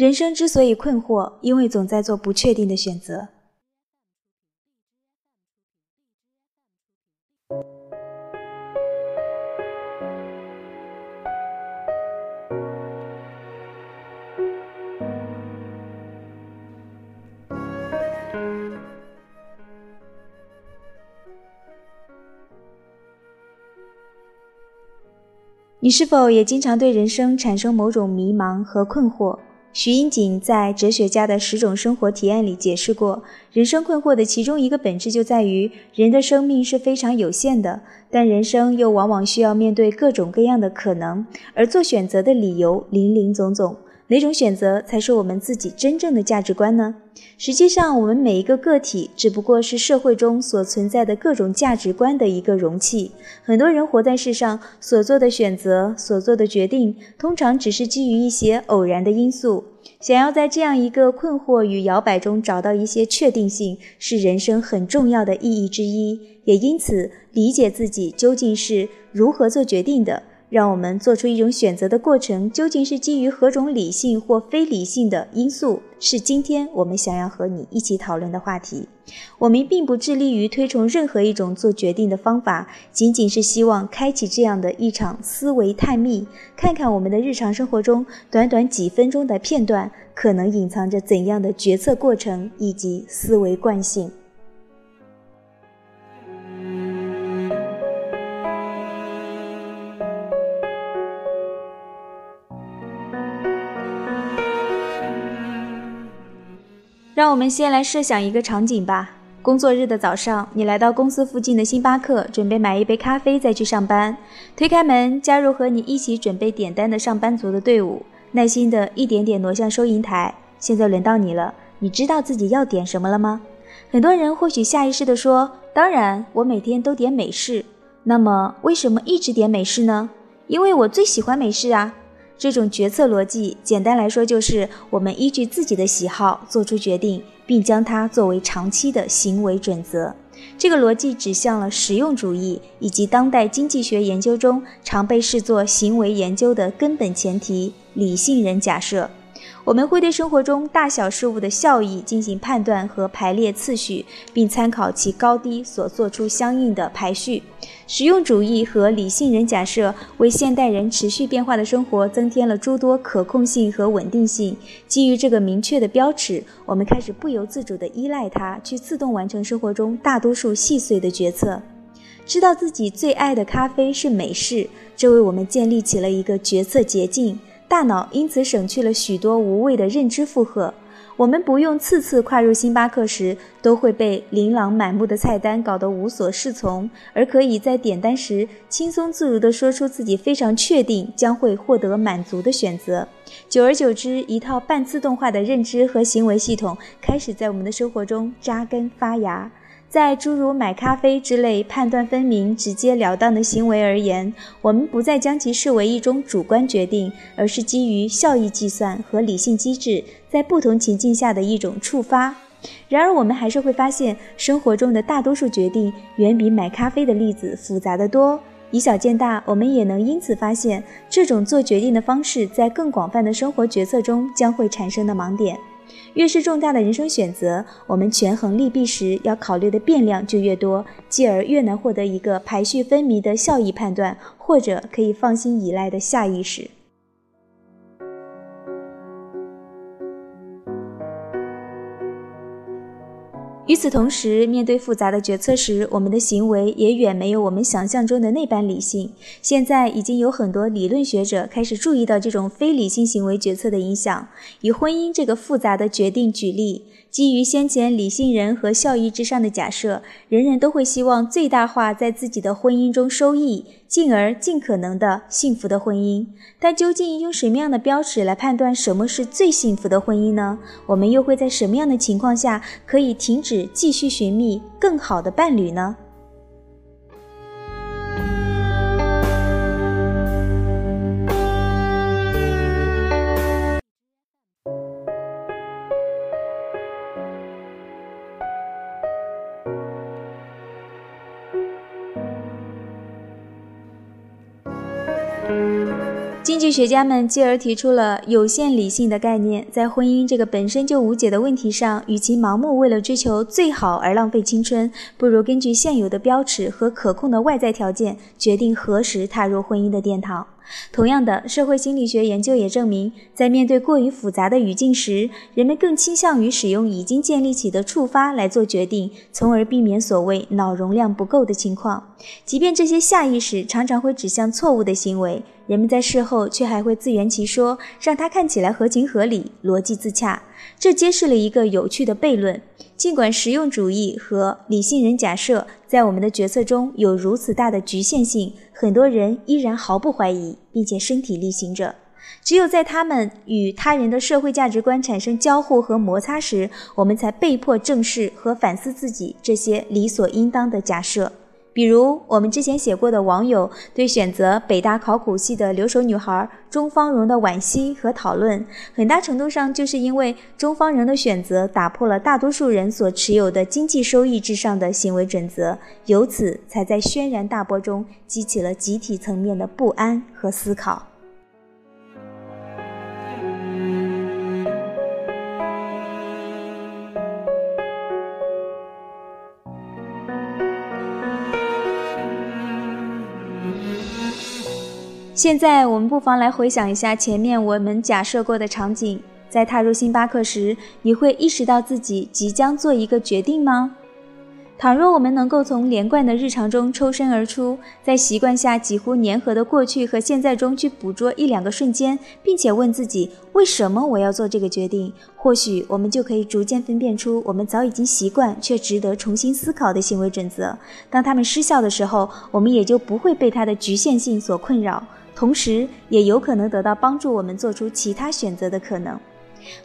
人生之所以困惑，因为总在做不确定的选择。你是否也经常对人生产生某种迷茫和困惑？徐英锦在《哲学家的十种生活体验》里解释过，人生困惑的其中一个本质就在于，人的生命是非常有限的，但人生又往往需要面对各种各样的可能，而做选择的理由林林总总。哪种选择才是我们自己真正的价值观呢？实际上，我们每一个个体只不过是社会中所存在的各种价值观的一个容器。很多人活在世上所做的选择、所做的决定，通常只是基于一些偶然的因素。想要在这样一个困惑与摇摆中找到一些确定性，是人生很重要的意义之一。也因此，理解自己究竟是如何做决定的。让我们做出一种选择的过程，究竟是基于何种理性或非理性的因素，是今天我们想要和你一起讨论的话题。我们并不致力于推崇任何一种做决定的方法，仅仅是希望开启这样的一场思维探秘，看看我们的日常生活中短短几分钟的片段，可能隐藏着怎样的决策过程以及思维惯性。我们先来设想一个场景吧。工作日的早上，你来到公司附近的星巴克，准备买一杯咖啡再去上班。推开门，加入和你一起准备点单的上班族的队伍，耐心的一点点挪向收银台。现在轮到你了，你知道自己要点什么了吗？很多人或许下意识地说：“当然，我每天都点美式。”那么，为什么一直点美式呢？因为我最喜欢美式啊。这种决策逻辑，简单来说就是我们依据自己的喜好做出决定，并将它作为长期的行为准则。这个逻辑指向了实用主义以及当代经济学研究中常被视作行为研究的根本前提——理性人假设。我们会对生活中大小事物的效益进行判断和排列次序，并参考其高低所做出相应的排序。实用主义和理性人假设为现代人持续变化的生活增添了诸多可控性和稳定性。基于这个明确的标尺，我们开始不由自主地依赖它，去自动完成生活中大多数细碎的决策。知道自己最爱的咖啡是美式，这为我们建立起了一个决策捷径。大脑因此省去了许多无谓的认知负荷。我们不用次次跨入星巴克时都会被琳琅满目的菜单搞得无所适从，而可以在点单时轻松自如地说出自己非常确定将会获得满足的选择。久而久之，一套半自动化的认知和行为系统开始在我们的生活中扎根发芽。在诸如买咖啡之类判断分明、直截了当的行为而言，我们不再将其视为一种主观决定，而是基于效益计算和理性机制在不同情境下的一种触发。然而，我们还是会发现，生活中的大多数决定远比买咖啡的例子复杂得多。以小见大，我们也能因此发现，这种做决定的方式在更广泛的生活决策中将会产生的盲点。越是重大的人生选择，我们权衡利弊时要考虑的变量就越多，继而越难获得一个排序分明的效益判断，或者可以放心依赖的下意识。与此同时，面对复杂的决策时，我们的行为也远没有我们想象中的那般理性。现在已经有很多理论学者开始注意到这种非理性行为决策的影响。以婚姻这个复杂的决定举例。基于先前理性人和效益之上的假设，人人都会希望最大化在自己的婚姻中收益，进而尽可能的幸福的婚姻。但究竟用什么样的标尺来判断什么是最幸福的婚姻呢？我们又会在什么样的情况下可以停止继续寻觅更好的伴侣呢？学家们继而提出了有限理性的概念，在婚姻这个本身就无解的问题上，与其盲目为了追求最好而浪费青春，不如根据现有的标尺和可控的外在条件，决定何时踏入婚姻的殿堂。同样的，社会心理学研究也证明，在面对过于复杂的语境时，人们更倾向于使用已经建立起的触发来做决定，从而避免所谓脑容量不够的情况。即便这些下意识常常会指向错误的行为，人们在事后却还会自圆其说，让它看起来合情合理、逻辑自洽。这揭示了一个有趣的悖论。尽管实用主义和理性人假设在我们的决策中有如此大的局限性，很多人依然毫不怀疑，并且身体力行着。只有在他们与他人的社会价值观产生交互和摩擦时，我们才被迫正视和反思自己这些理所应当的假设。比如我们之前写过的网友对选择北大考古系的留守女孩钟芳蓉的惋惜和讨论，很大程度上就是因为钟芳蓉的选择打破了大多数人所持有的经济收益至上的行为准则，由此才在轩然大波中激起了集体层面的不安和思考。现在我们不妨来回想一下前面我们假设过的场景：在踏入星巴克时，你会意识到自己即将做一个决定吗？倘若我们能够从连贯的日常中抽身而出，在习惯下几乎粘合的过去和现在中去捕捉一两个瞬间，并且问自己为什么我要做这个决定，或许我们就可以逐渐分辨出我们早已经习惯却值得重新思考的行为准则。当它们失效的时候，我们也就不会被它的局限性所困扰。同时，也有可能得到帮助，我们做出其他选择的可能。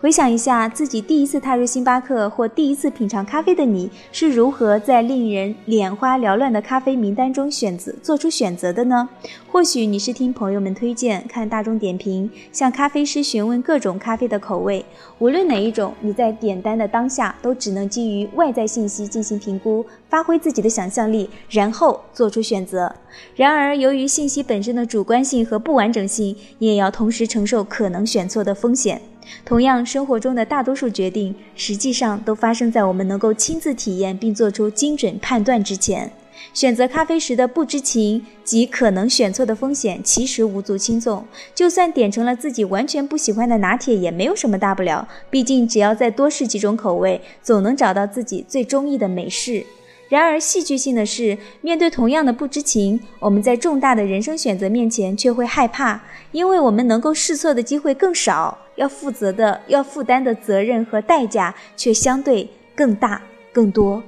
回想一下自己第一次踏入星巴克或第一次品尝咖啡的你是如何在令人眼花缭乱的咖啡名单中选择做出选择的呢？或许你是听朋友们推荐、看大众点评、向咖啡师询问各种咖啡的口味。无论哪一种，你在点单的当下都只能基于外在信息进行评估，发挥自己的想象力，然后做出选择。然而，由于信息本身的主观性和不完整性，你也要同时承受可能选错的风险。同样，生活中的大多数决定实际上都发生在我们能够亲自体验并做出精准判断之前。选择咖啡时的不知情及可能选错的风险，其实无足轻重。就算点成了自己完全不喜欢的拿铁，也没有什么大不了。毕竟，只要再多试几种口味，总能找到自己最中意的美式。然而，戏剧性的是，面对同样的不知情，我们在重大的人生选择面前却会害怕，因为我们能够试错的机会更少，要负责的、要负担的责任和代价却相对更大、更多。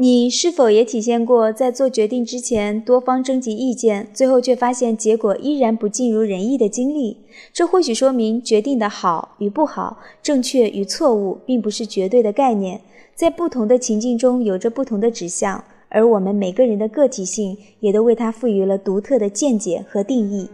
你是否也体现过在做决定之前多方征集意见，最后却发现结果依然不尽如人意的经历？这或许说明决定的好与不好、正确与错误，并不是绝对的概念，在不同的情境中有着不同的指向，而我们每个人的个体性也都为它赋予了独特的见解和定义。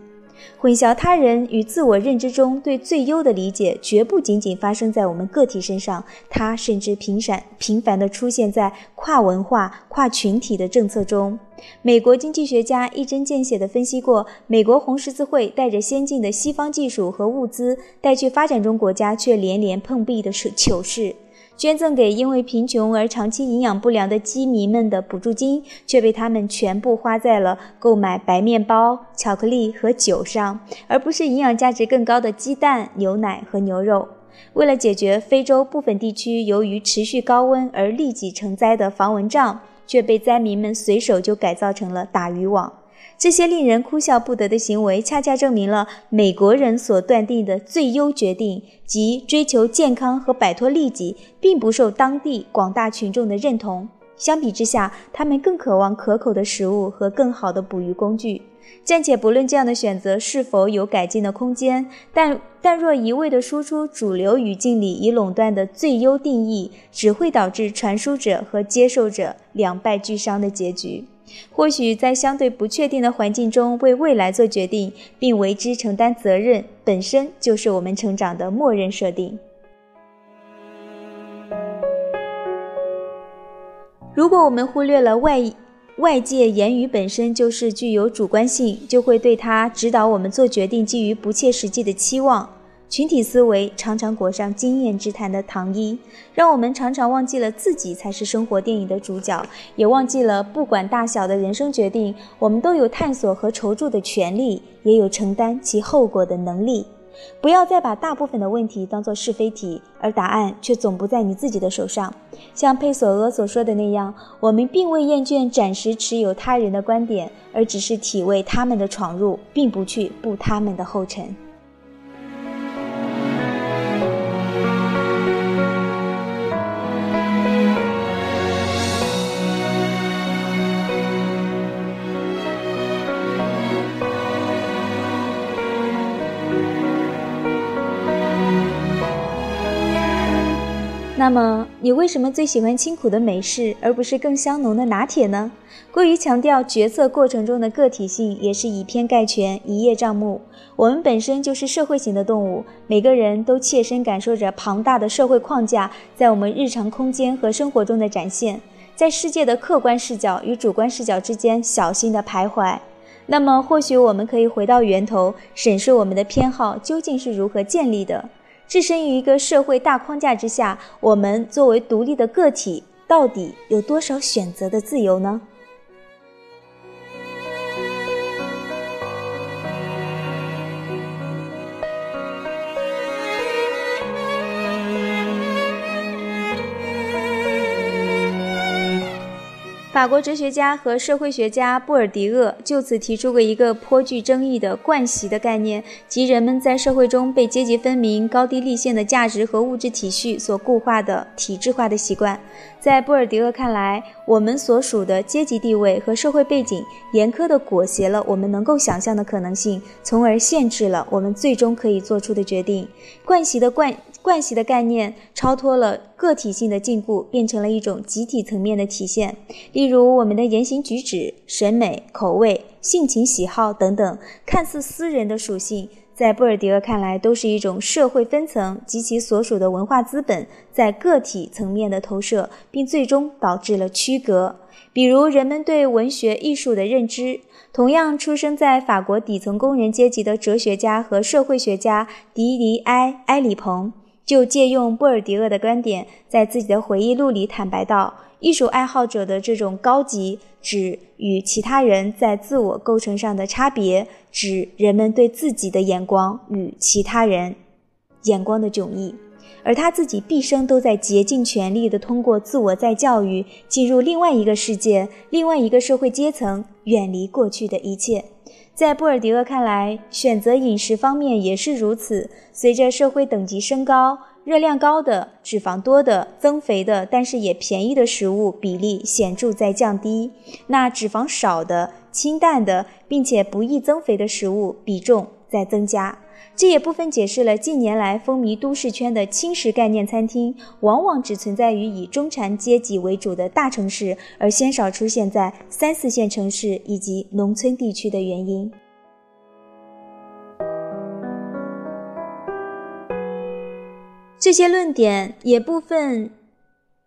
混淆他人与自我认知中对最优的理解，绝不仅仅发生在我们个体身上，它甚至频闪频繁地出现在跨文化、跨群体的政策中。美国经济学家一针见血地分析过，美国红十字会带着先进的西方技术和物资带去发展中国家，却连连碰壁的糗事。捐赠给因为贫穷而长期营养不良的饥民们的补助金，却被他们全部花在了购买白面包、巧克力和酒上，而不是营养价值更高的鸡蛋、牛奶和牛肉。为了解决非洲部分地区由于持续高温而立即成灾的防蚊帐，却被灾民们随手就改造成了打渔网。这些令人哭笑不得的行为，恰恰证明了美国人所断定的最优决定，即追求健康和摆脱痢疾，并不受当地广大群众的认同。相比之下，他们更渴望可口的食物和更好的捕鱼工具。暂且不论这样的选择是否有改进的空间，但但若一味地输出主流语境里已垄断的最优定义，只会导致传输者和接受者两败俱伤的结局。或许在相对不确定的环境中为未来做决定，并为之承担责任，本身就是我们成长的默认设定。如果我们忽略了外外界言语本身就是具有主观性，就会对它指导我们做决定基于不切实际的期望。群体思维常常裹上经验之谈的糖衣，让我们常常忘记了自己才是生活电影的主角，也忘记了不管大小的人生决定，我们都有探索和筹助的权利，也有承担其后果的能力。不要再把大部分的问题当作是非题，而答案却总不在你自己的手上。像佩索阿所说的那样，我们并未厌倦暂时持有他人的观点，而只是体味他们的闯入，并不去步他们的后尘。那么，你为什么最喜欢清苦的美式，而不是更香浓的拿铁呢？过于强调决策过程中的个体性，也是以偏概全、一叶障目。我们本身就是社会型的动物，每个人都切身感受着庞大的社会框架在我们日常空间和生活中的展现，在世界的客观视角与主观视角之间小心的徘徊。那么，或许我们可以回到源头，审视我们的偏好究竟是如何建立的。置身于一个社会大框架之下，我们作为独立的个体，到底有多少选择的自由呢？法国哲学家和社会学家布尔迪厄就此提出过一个颇具争议的惯习的概念，即人们在社会中被阶级分明、高低立现的价值和物质体系所固化的体制化的习惯。在布尔迪厄看来，我们所属的阶级地位和社会背景严苛地裹挟了我们能够想象的可能性，从而限制了我们最终可以做出的决定。惯习的惯。惯习的概念超脱了个体性的禁锢，变成了一种集体层面的体现。例如，我们的言行举止、审美、口味、性情喜好等等，看似私人的属性，在布尔迪厄看来，都是一种社会分层及其所属的文化资本在个体层面的投射，并最终导致了区隔。比如，人们对文学艺术的认知。同样出生在法国底层工人阶级的哲学家和社会学家迪迪埃·埃里蓬。就借用布尔迪厄的观点，在自己的回忆录里坦白道：“艺术爱好者的这种高级，指与其他人在自我构成上的差别，指人们对自己的眼光与其他人眼光的迥异。而他自己毕生都在竭尽全力地通过自我再教育，进入另外一个世界，另外一个社会阶层，远离过去的一切。”在布尔迪厄看来，选择饮食方面也是如此。随着社会等级升高，热量高的、脂肪多的、增肥的，但是也便宜的食物比例显著在降低；那脂肪少的、清淡的，并且不易增肥的食物比重在增加。这也部分解释了近年来风靡都市圈的轻食概念餐厅，往往只存在于以中产阶级为主的大城市，而鲜少出现在三四线城市以及农村地区的原因。这些论点也部分。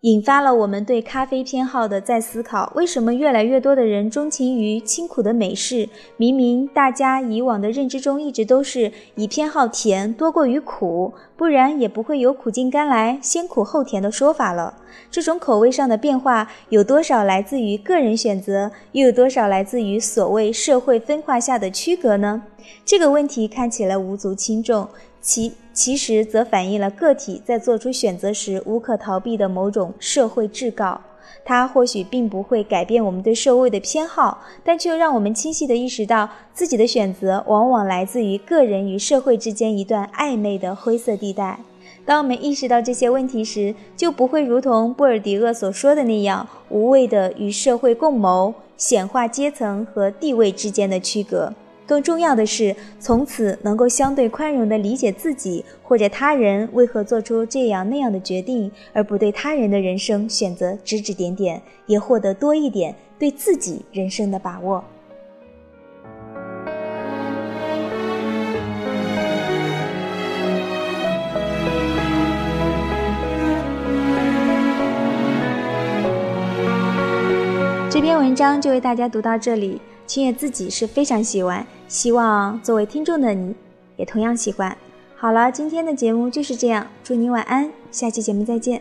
引发了我们对咖啡偏好的再思考：为什么越来越多的人钟情于清苦的美式？明明大家以往的认知中一直都是以偏好甜多过于苦，不然也不会有苦尽甘来，先苦后甜的说法了。这种口味上的变化有多少来自于个人选择，又有多少来自于所谓社会分化下的区隔呢？这个问题看起来无足轻重。其其实则反映了个体在做出选择时无可逃避的某种社会至告。它或许并不会改变我们对社会的偏好，但却让我们清晰地意识到，自己的选择往往来自于个人与社会之间一段暧昧的灰色地带。当我们意识到这些问题时，就不会如同布尔迪厄所说的那样，无谓地与社会共谋，显化阶层和地位之间的区隔。更重要的是，从此能够相对宽容地理解自己或者他人为何做出这样那样的决定，而不对他人的人生选择指指点点，也获得多一点对自己人生的把握。这篇文章就为大家读到这里。青叶自己是非常喜欢，希望作为听众的你也同样喜欢。好了，今天的节目就是这样，祝你晚安，下期节目再见。